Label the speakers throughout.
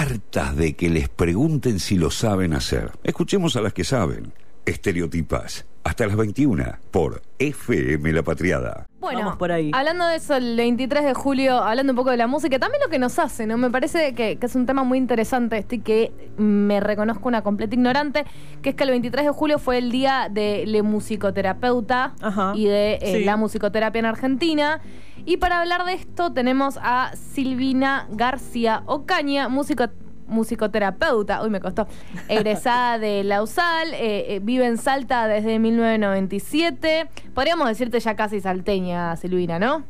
Speaker 1: hartas de que les pregunten si lo saben hacer. Escuchemos a las que saben. Estereotipas. Hasta las 21 por FM La Patriada.
Speaker 2: Bueno,
Speaker 3: Vamos por ahí.
Speaker 2: hablando de eso, el 23 de julio, hablando un poco de la música, también lo que nos hace, ¿no? Me parece que, que es un tema muy interesante este y que me reconozco una completa ignorante, que es que el 23 de julio fue el día de la musicoterapeuta
Speaker 3: Ajá,
Speaker 2: y de eh,
Speaker 3: sí.
Speaker 2: la musicoterapia en Argentina. Y para hablar de esto tenemos a Silvina García Ocaña, músico musicoterapeuta, uy me costó, egresada de la USAL, eh, eh, vive en Salta desde 1997. Podríamos decirte ya casi salteña, Silvina, ¿no?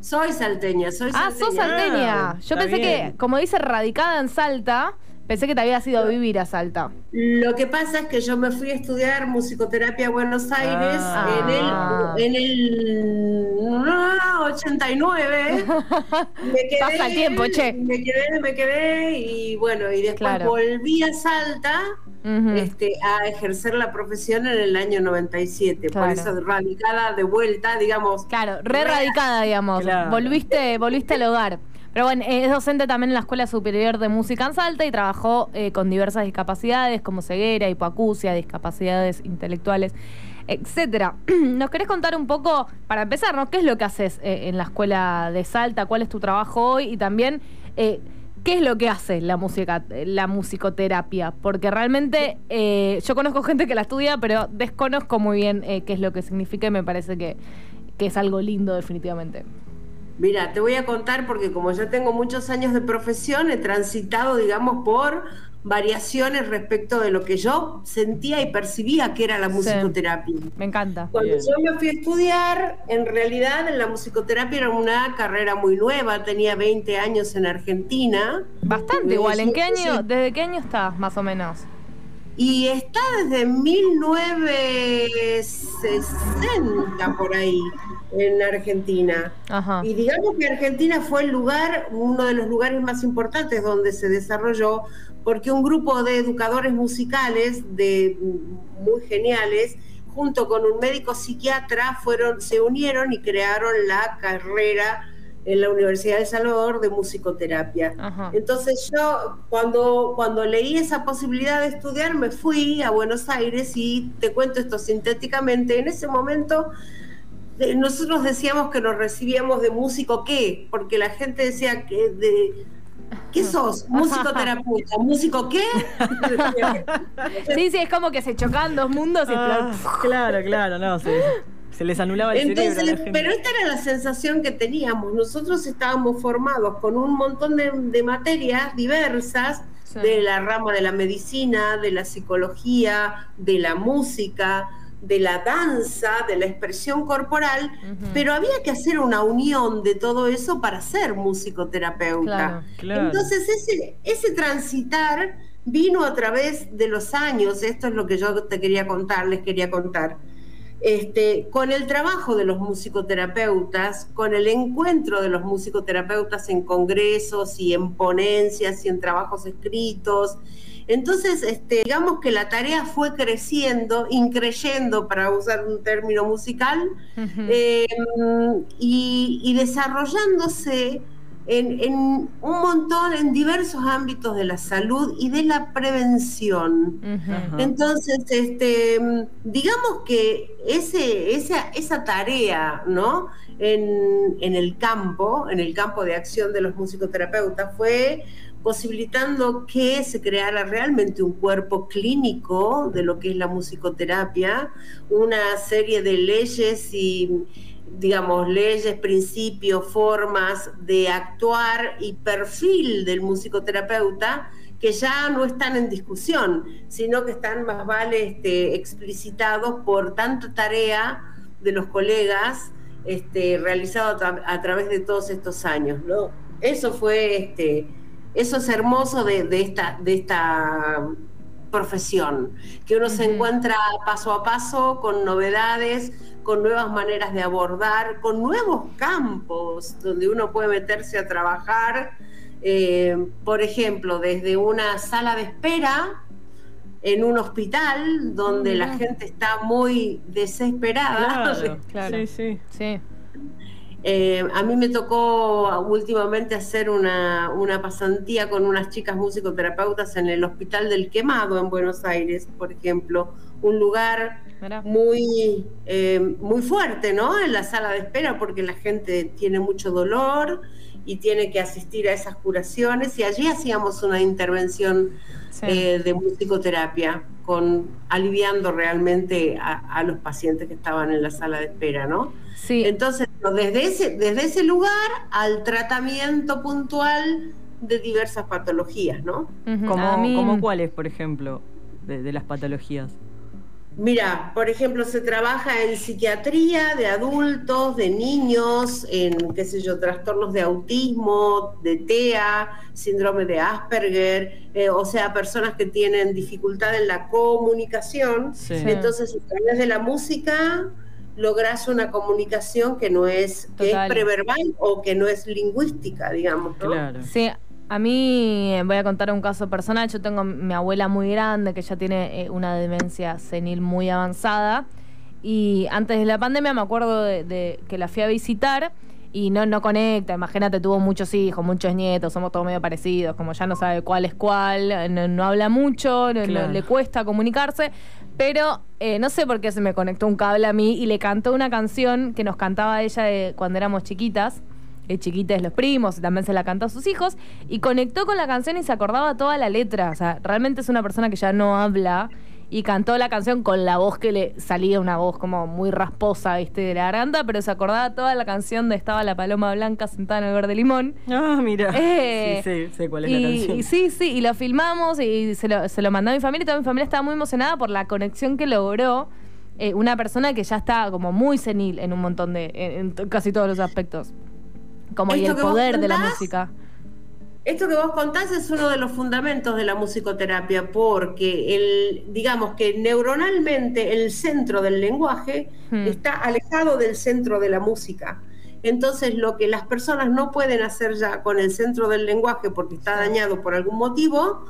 Speaker 4: Soy salteña, soy
Speaker 2: Ah,
Speaker 4: salteña.
Speaker 2: sos salteña.
Speaker 3: Ah,
Speaker 2: Yo pensé
Speaker 3: bien.
Speaker 2: que, como dice radicada en Salta, pensé que te habías ido a vivir a Salta.
Speaker 4: Lo que pasa es que yo me fui a estudiar musicoterapia a Buenos Aires
Speaker 2: Ah.
Speaker 4: en el, en el ah, 89. Me quedé,
Speaker 2: Pasa el tiempo, che.
Speaker 4: Me quedé, me quedé y bueno, y después
Speaker 2: Claro.
Speaker 4: volví a Salta este, a ejercer la profesión en el año 97.
Speaker 2: Claro.
Speaker 4: Por eso radicada de vuelta, digamos.
Speaker 2: Claro, re radicada, digamos.
Speaker 3: Claro.
Speaker 2: Volviste, volviste al hogar. Pero bueno, es docente también en la Escuela Superior de Música en Salta y trabajó eh, con diversas discapacidades como ceguera, hipoacusia, discapacidades intelectuales, etcétera. ¿Nos querés contar un poco, para empezar, ¿no? ¿Qué es lo que haces eh, en la Escuela de Salta? ¿Cuál es tu trabajo hoy? Y también, eh, ¿qué es lo que hace la música, la musicoterapia? Porque realmente eh, yo conozco gente que la estudia, pero desconozco muy bien qué es lo que significa y me parece que, que es algo lindo definitivamente.
Speaker 4: Mira, te voy a contar porque como yo tengo muchos años de profesión, he transitado, digamos, por variaciones respecto de lo que yo sentía y percibía que era la
Speaker 2: Sí.
Speaker 4: musicoterapia.
Speaker 2: Me encanta.
Speaker 4: Cuando
Speaker 3: Bien.
Speaker 4: yo me fui a estudiar, en realidad la musicoterapia era una carrera muy nueva, tenía 20 años en Argentina.
Speaker 2: Bastante
Speaker 4: Eh,
Speaker 2: igual. ¿En
Speaker 4: sí,
Speaker 2: qué año,
Speaker 4: sí.
Speaker 2: desde qué año estás, más o menos?
Speaker 4: Y está desde 1960 por ahí en Argentina.
Speaker 2: Ajá.
Speaker 4: Y digamos que Argentina fue el lugar, uno de los lugares más importantes donde se desarrolló, porque un grupo de educadores musicales de muy geniales, junto con un médico psiquiatra, fueron, se unieron y crearon la carrera en la Universidad de Salvador de musicoterapia.
Speaker 2: Ajá.
Speaker 4: Entonces yo cuando, cuando leí esa posibilidad de estudiar me fui a Buenos Aires y te cuento esto sintéticamente, en ese momento eh, nosotros decíamos que nos recibíamos de músico qué, porque la gente decía que de ¿qué sos? Musicoterapeuta, ¿músico qué?
Speaker 2: Sí, sí, es como que se chocaban dos mundos y
Speaker 3: Ah, claro, claro, no, se, se les anulaba el cerebro a
Speaker 4: Entonces,
Speaker 3: la gente.
Speaker 4: pero esta era la sensación que teníamos. Nosotros estábamos formados con un montón de, de materias diversas
Speaker 2: Sí.
Speaker 4: de la rama de la medicina, de la psicología, de la música, de la danza, de la expresión corporal, pero había que hacer una unión de todo eso para ser musicoterapeuta.
Speaker 2: Claro,
Speaker 3: claro.
Speaker 4: Entonces ese, ese transitar vino a través de los años, esto es lo que yo te quería contar, les quería contar. Este, con el trabajo de los musicoterapeutas, con el encuentro de los musicoterapeutas en congresos y en ponencias y en trabajos escritos. Entonces, este, digamos que la tarea fue creciendo, increyendo, para usar un término musical, eh, y, y desarrollándose en, en un montón, en diversos ámbitos de la salud y de la prevención. Entonces, este, digamos que ese, esa, esa tarea, ¿no? En, en el campo, en el campo de acción de los musicoterapeutas, fue posibilitando que se creara realmente un cuerpo clínico de lo que es la musicoterapia, una serie de leyes y digamos, leyes, principios, formas de actuar y perfil del musicoterapeuta que ya no están en discusión, sino que están más vale este, explicitados por tanta tarea de los colegas este, realizado a, tra- a través de todos estos años. ¿no? Eso fue, este, eso es hermoso de, de esta, de esta profesión, que uno se encuentra paso a paso con novedades, con nuevas maneras de abordar, con nuevos campos donde uno puede meterse a trabajar, eh, por ejemplo, desde una sala de espera en un hospital donde la gente está muy desesperada.
Speaker 3: Claro,
Speaker 2: Claro.
Speaker 3: Sí, sí.
Speaker 2: Sí.
Speaker 4: Eh, a mí me tocó últimamente hacer una, una, pasantía con unas chicas musicoterapeutas en el Hospital del Quemado en Buenos Aires, por ejemplo, un lugar muy, eh, muy fuerte, ¿no? En la sala de espera, porque la gente tiene mucho dolor y tiene que asistir a esas curaciones, y allí hacíamos una intervención eh, de musicoterapia, con aliviando realmente a, los pacientes que estaban en la sala de espera, ¿no?
Speaker 2: Sí.
Speaker 4: Entonces, desde ese, desde ese lugar al tratamiento puntual de diversas patologías, ¿no?
Speaker 3: como, cuáles, por ejemplo, de las patologías?
Speaker 4: Mira, por ejemplo, se trabaja en psiquiatría de adultos, de niños, en, qué sé yo, trastornos de autismo, de TEA, síndrome de Asperger, eh, o sea, personas que tienen dificultad en la comunicación. Entonces, a través de la música logras una comunicación que no es, que es preverbal o que no es lingüística, digamos. ¿no?
Speaker 2: Claro. Sí, a mí eh, voy a contar un caso personal. Yo tengo mi abuela muy grande que ya tiene eh, una demencia senil muy avanzada. Y antes de la pandemia me acuerdo de, que la fui a visitar y no, no conecta. Imagínate, tuvo muchos hijos, muchos nietos, somos todos medio parecidos, como ya no sabe cuál es cuál, no, habla mucho, le cuesta comunicarse. Pero eh, no sé por qué se me conectó un cable a mí y le cantó una canción que nos cantaba ella de cuando éramos chiquitas eh, chiquites los primos, también se la cantó a sus hijos, y conectó con la canción y se acordaba toda la letra. O sea, realmente es una persona que ya no habla y cantó la canción con la voz que le salía una voz como muy rasposa, ¿viste? De la garganta, pero se acordaba toda la canción de Estaba la paloma blanca sentada en el verde limón.
Speaker 3: Ah, mira. Eh, sí, sí, sé cuál es la canción.
Speaker 2: sí, sí, y lo filmamos y se lo, se lo mandó a mi familia y toda mi familia estaba muy emocionada por la conexión que logró. Eh, una persona que ya está como muy senil en un montón de, en casi todos los aspectos como y el poder de la música.
Speaker 4: Esto que vos contás es uno de los fundamentos de la musicoterapia, porque el, digamos que neuronalmente el centro del lenguaje hmm. está alejado del centro de la música. Entonces, lo que las personas no pueden hacer ya con el centro del lenguaje porque está dañado por algún motivo,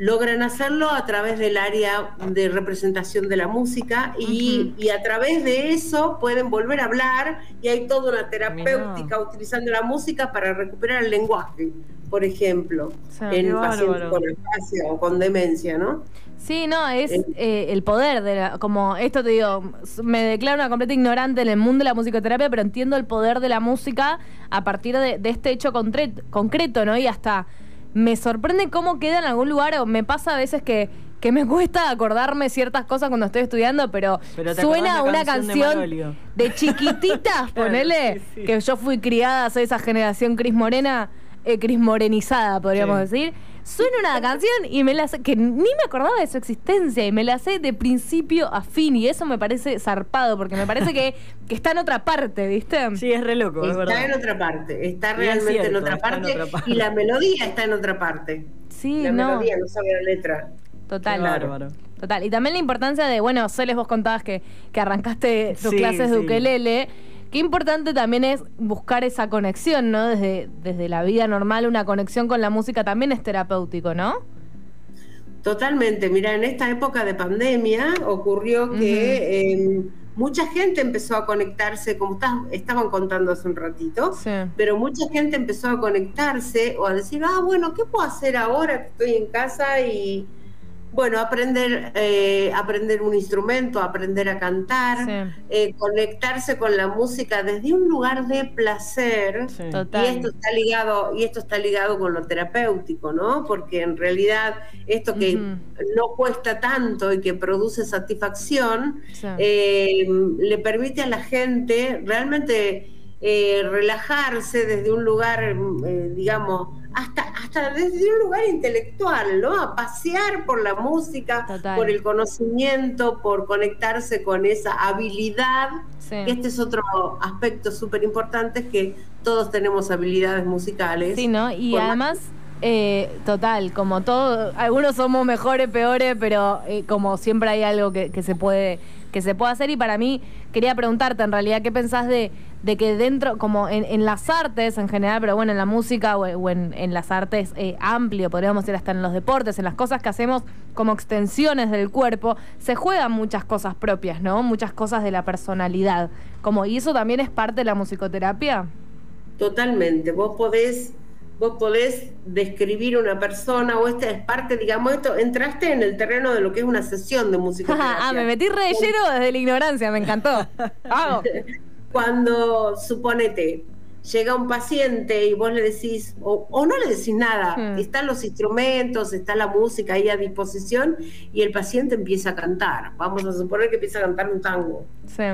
Speaker 4: logran hacerlo a través del área de representación de la música y, a través de eso pueden volver a hablar y hay toda una terapéutica utilizando la música para recuperar el lenguaje, por ejemplo, en pacientes con afasia o con demencia, ¿no?
Speaker 2: Sí, no, es eh, eh, el poder de la, como esto te digo, me declaro una completa ignorante en el mundo de la musicoterapia, pero entiendo el poder de la música a partir de, de este hecho concreto, ¿no? Y hasta me sorprende cómo queda en algún lugar, o me pasa a veces que, que me cuesta acordarme ciertas cosas cuando estoy estudiando, pero, suena una canción, de, chiquititas, ponele, que yo fui criada, soy esa generación Cris Morena, eh, Cris Morenizada, podríamos decir suena una canción y me la sé, que ni me acordaba de su existencia y me la sé de principio a fin y eso me parece zarpado porque me parece que, que está en otra parte, ¿viste?
Speaker 3: Sí, es re loco,
Speaker 4: Está en otra parte, está realmente en, otra parte, y la melodía está en otra parte.
Speaker 2: Sí,
Speaker 4: la melodía no sabe la letra.
Speaker 2: Total. Bárbaro. Total. Y también la importancia de, bueno, Celes, vos contabas que, que arrancaste tus clases de ukelele Qué importante también es buscar esa conexión, ¿no? Desde, desde la vida normal, una conexión con la música también es terapéutico, ¿no?
Speaker 4: Totalmente. Mira, en esta época de pandemia ocurrió que em, mucha gente empezó a conectarse, como estaban contando hace un ratito, pero mucha gente empezó a conectarse o a decir, ah, bueno, ¿qué puedo hacer ahora que estoy en casa y bueno, aprender, eh, aprender un instrumento, aprender a cantar, eh, conectarse con la música desde un lugar de placer. Y esto está ligado, y esto está ligado con lo terapéutico, ¿no? Porque en realidad esto que no cuesta tanto y que produce satisfacción, eh, le permite a la gente realmente relajarse desde un lugar, digamos, hasta, hasta desde un lugar intelectual, ¿no? A pasear por la música, por el conocimiento, por conectarse con esa habilidad. Este es otro aspecto súper importante, que todos tenemos habilidades musicales.
Speaker 2: Sí, ¿no? Y además Eh, total, como todo, algunos somos mejores, peores, pero eh, como siempre hay algo que, se puede que se hacer y para mí quería preguntarte en realidad qué pensás de, de que dentro, como en, en, las artes en general, pero bueno, en la música o, en, en, las artes eh, amplio, podríamos decir hasta en los deportes, en las cosas que hacemos como extensiones del cuerpo, se juegan muchas cosas propias, ¿no? Muchas cosas de la personalidad. Como, ¿Y eso también es parte de la musicoterapia?
Speaker 4: Totalmente. Vos podés vos podés describir una persona o esta es parte, digamos, esto, entraste en el terreno de lo que es una sesión de música.
Speaker 2: ah, me metí re lleno desde la ignorancia, me encantó.
Speaker 4: Cuando, suponete, llega un paciente y vos le decís, o, no le decís nada, hmm. están los instrumentos, está la música ahí a disposición y el paciente empieza a cantar. Vamos a suponer que empieza a cantar un tango. Sí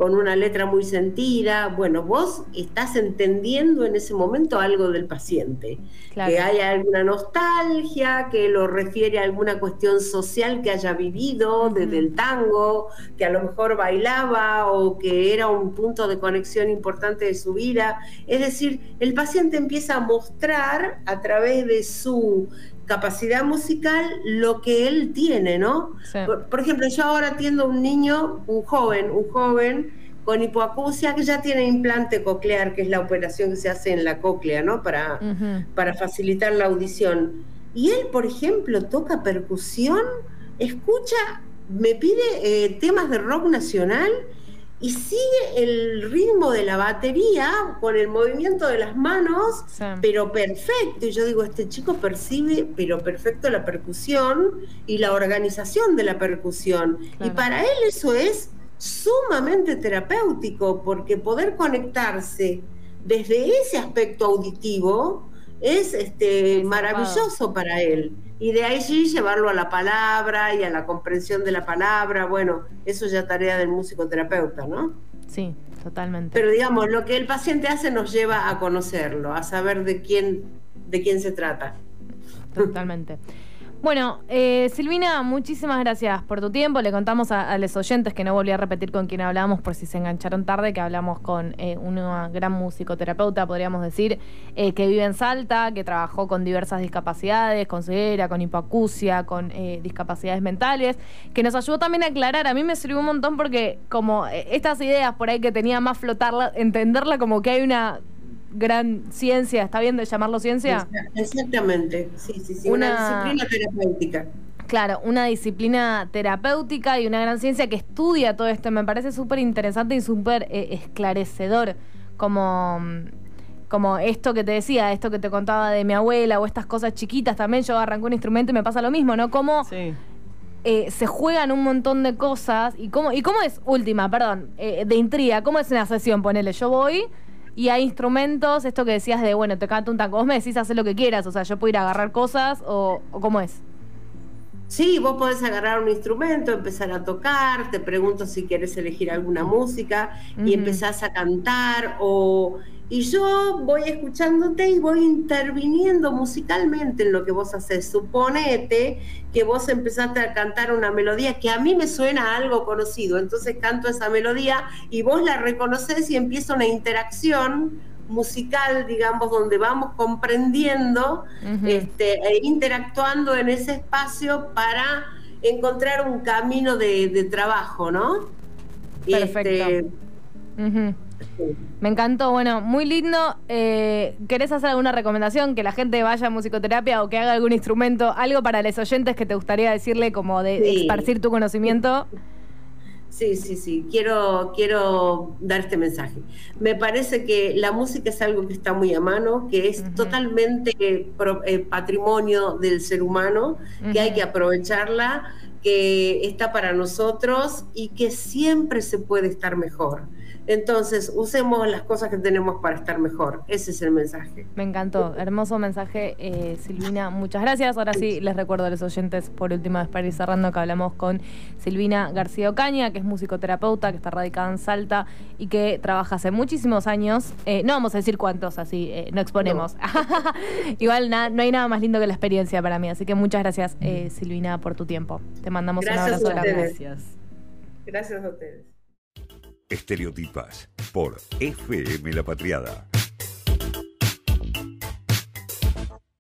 Speaker 4: con una letra muy sentida. Bueno, vos estás entendiendo en ese momento algo del paciente, que hay alguna nostalgia, que lo refiere a alguna cuestión social que haya vivido desde el tango, que a lo mejor bailaba o que era un punto de conexión importante de su vida. Es decir, el paciente empieza a mostrar a través de su capacidad musical lo que él tiene, ¿no? Por, ejemplo, yo ahora atiendo a un niño, un joven, un joven con hipoacusia que ya tiene implante coclear, que es la operación que se hace en la cóclea, ¿no? Para, para facilitar la audición. Y él, por ejemplo, toca percusión, escucha, me pide eh, temas de rock nacional y sigue el ritmo de la batería con el movimiento de las manos, pero perfecto. Y yo digo, este chico percibe, pero perfecto la percusión y la organización de la percusión. Y para él eso es sumamente terapéutico, porque poder conectarse desde ese aspecto auditivo es este, maravilloso para él. Y de allí llevarlo a la palabra y a la comprensión de la palabra, bueno, eso ya tarea del musicoterapeuta, ¿no?
Speaker 2: Sí, totalmente.
Speaker 4: Pero digamos, lo que el paciente hace nos lleva a conocerlo, a saber de quién, de quién se trata.
Speaker 2: Totalmente. Bueno, eh, Silvina, muchísimas gracias por tu tiempo. Le contamos a, los oyentes que no volví a repetir con quien hablamos por si se engancharon tarde, que hablamos con eh, una gran musicoterapeuta, podríamos decir, eh, que vive en Salta, que trabajó con diversas discapacidades, con ceguera, con hipoacusia, con discapacidades mentales, que nos ayudó también a aclarar. A mí me sirvió un montón porque como estas ideas por ahí que tenía más flotarla, entenderla como que hay una gran ciencia, ¿está bien de llamarlo ciencia?
Speaker 4: Exactamente, sí, sí, sí, una, disciplina terapéutica.
Speaker 2: Claro, una disciplina terapéutica y una gran ciencia que estudia todo esto. Me parece súper interesante y súper eh, esclarecedor, como, como esto que te decía, esto que te contaba de mi abuela o estas cosas chiquitas también. Yo arranco un instrumento y me pasa lo mismo, ¿no? Como eh, se juegan un montón de cosas y cómo, y cómo es, última, perdón, eh, de intriga, ¿cómo es una sesión? Ponele, yo voy y hay instrumentos, esto que decías de, bueno, te canto un tango, vos me decís hacer lo que quieras, o sea, yo puedo ir a agarrar cosas o, cómo es.
Speaker 4: Sí, vos podés agarrar un instrumento, empezar a tocar, te pregunto si quieres elegir alguna música y empezás a cantar o y yo voy escuchándote y voy interviniendo musicalmente en lo que vos haces. Suponete que vos empezaste a cantar una melodía que a mí me suena algo conocido, entonces canto esa melodía y vos la reconoces y empieza una interacción musical, digamos, donde vamos comprendiendo este, e interactuando en ese espacio para encontrar un camino de, trabajo, ¿no?
Speaker 2: Perfecto. Este, me encantó, bueno, muy lindo. Eh, ¿Querés hacer alguna recomendación? Que la gente vaya a musicoterapia o que haga algún instrumento, algo para los oyentes que te gustaría decirle como de esparcir tu conocimiento.
Speaker 4: Sí, sí, sí, quiero, quiero dar este mensaje. Me parece que la música es algo que está muy a mano, que es totalmente eh, patrimonio del ser humano, que hay que aprovecharla, que está para nosotros y que siempre se puede estar mejor. Entonces, usemos las cosas que tenemos para estar mejor. Ese es el mensaje.
Speaker 2: Me encantó. Hermoso mensaje, eh, Silvina. Muchas gracias. Ahora sí, les recuerdo a los oyentes, por última vez para ir cerrando, que hablamos con Silvina García Ocaña, que es musicoterapeuta, que está radicada en Salta y que trabaja hace muchísimos años. Eh, no vamos a decir cuántos, así eh, no exponemos. Igual no hay nada más lindo que la experiencia para mí. Así que muchas gracias, Silvina, por tu tiempo. Te mandamos un abrazo.
Speaker 4: Gracias. Gracias a ustedes.
Speaker 1: Estereotipas por FM La Patriada.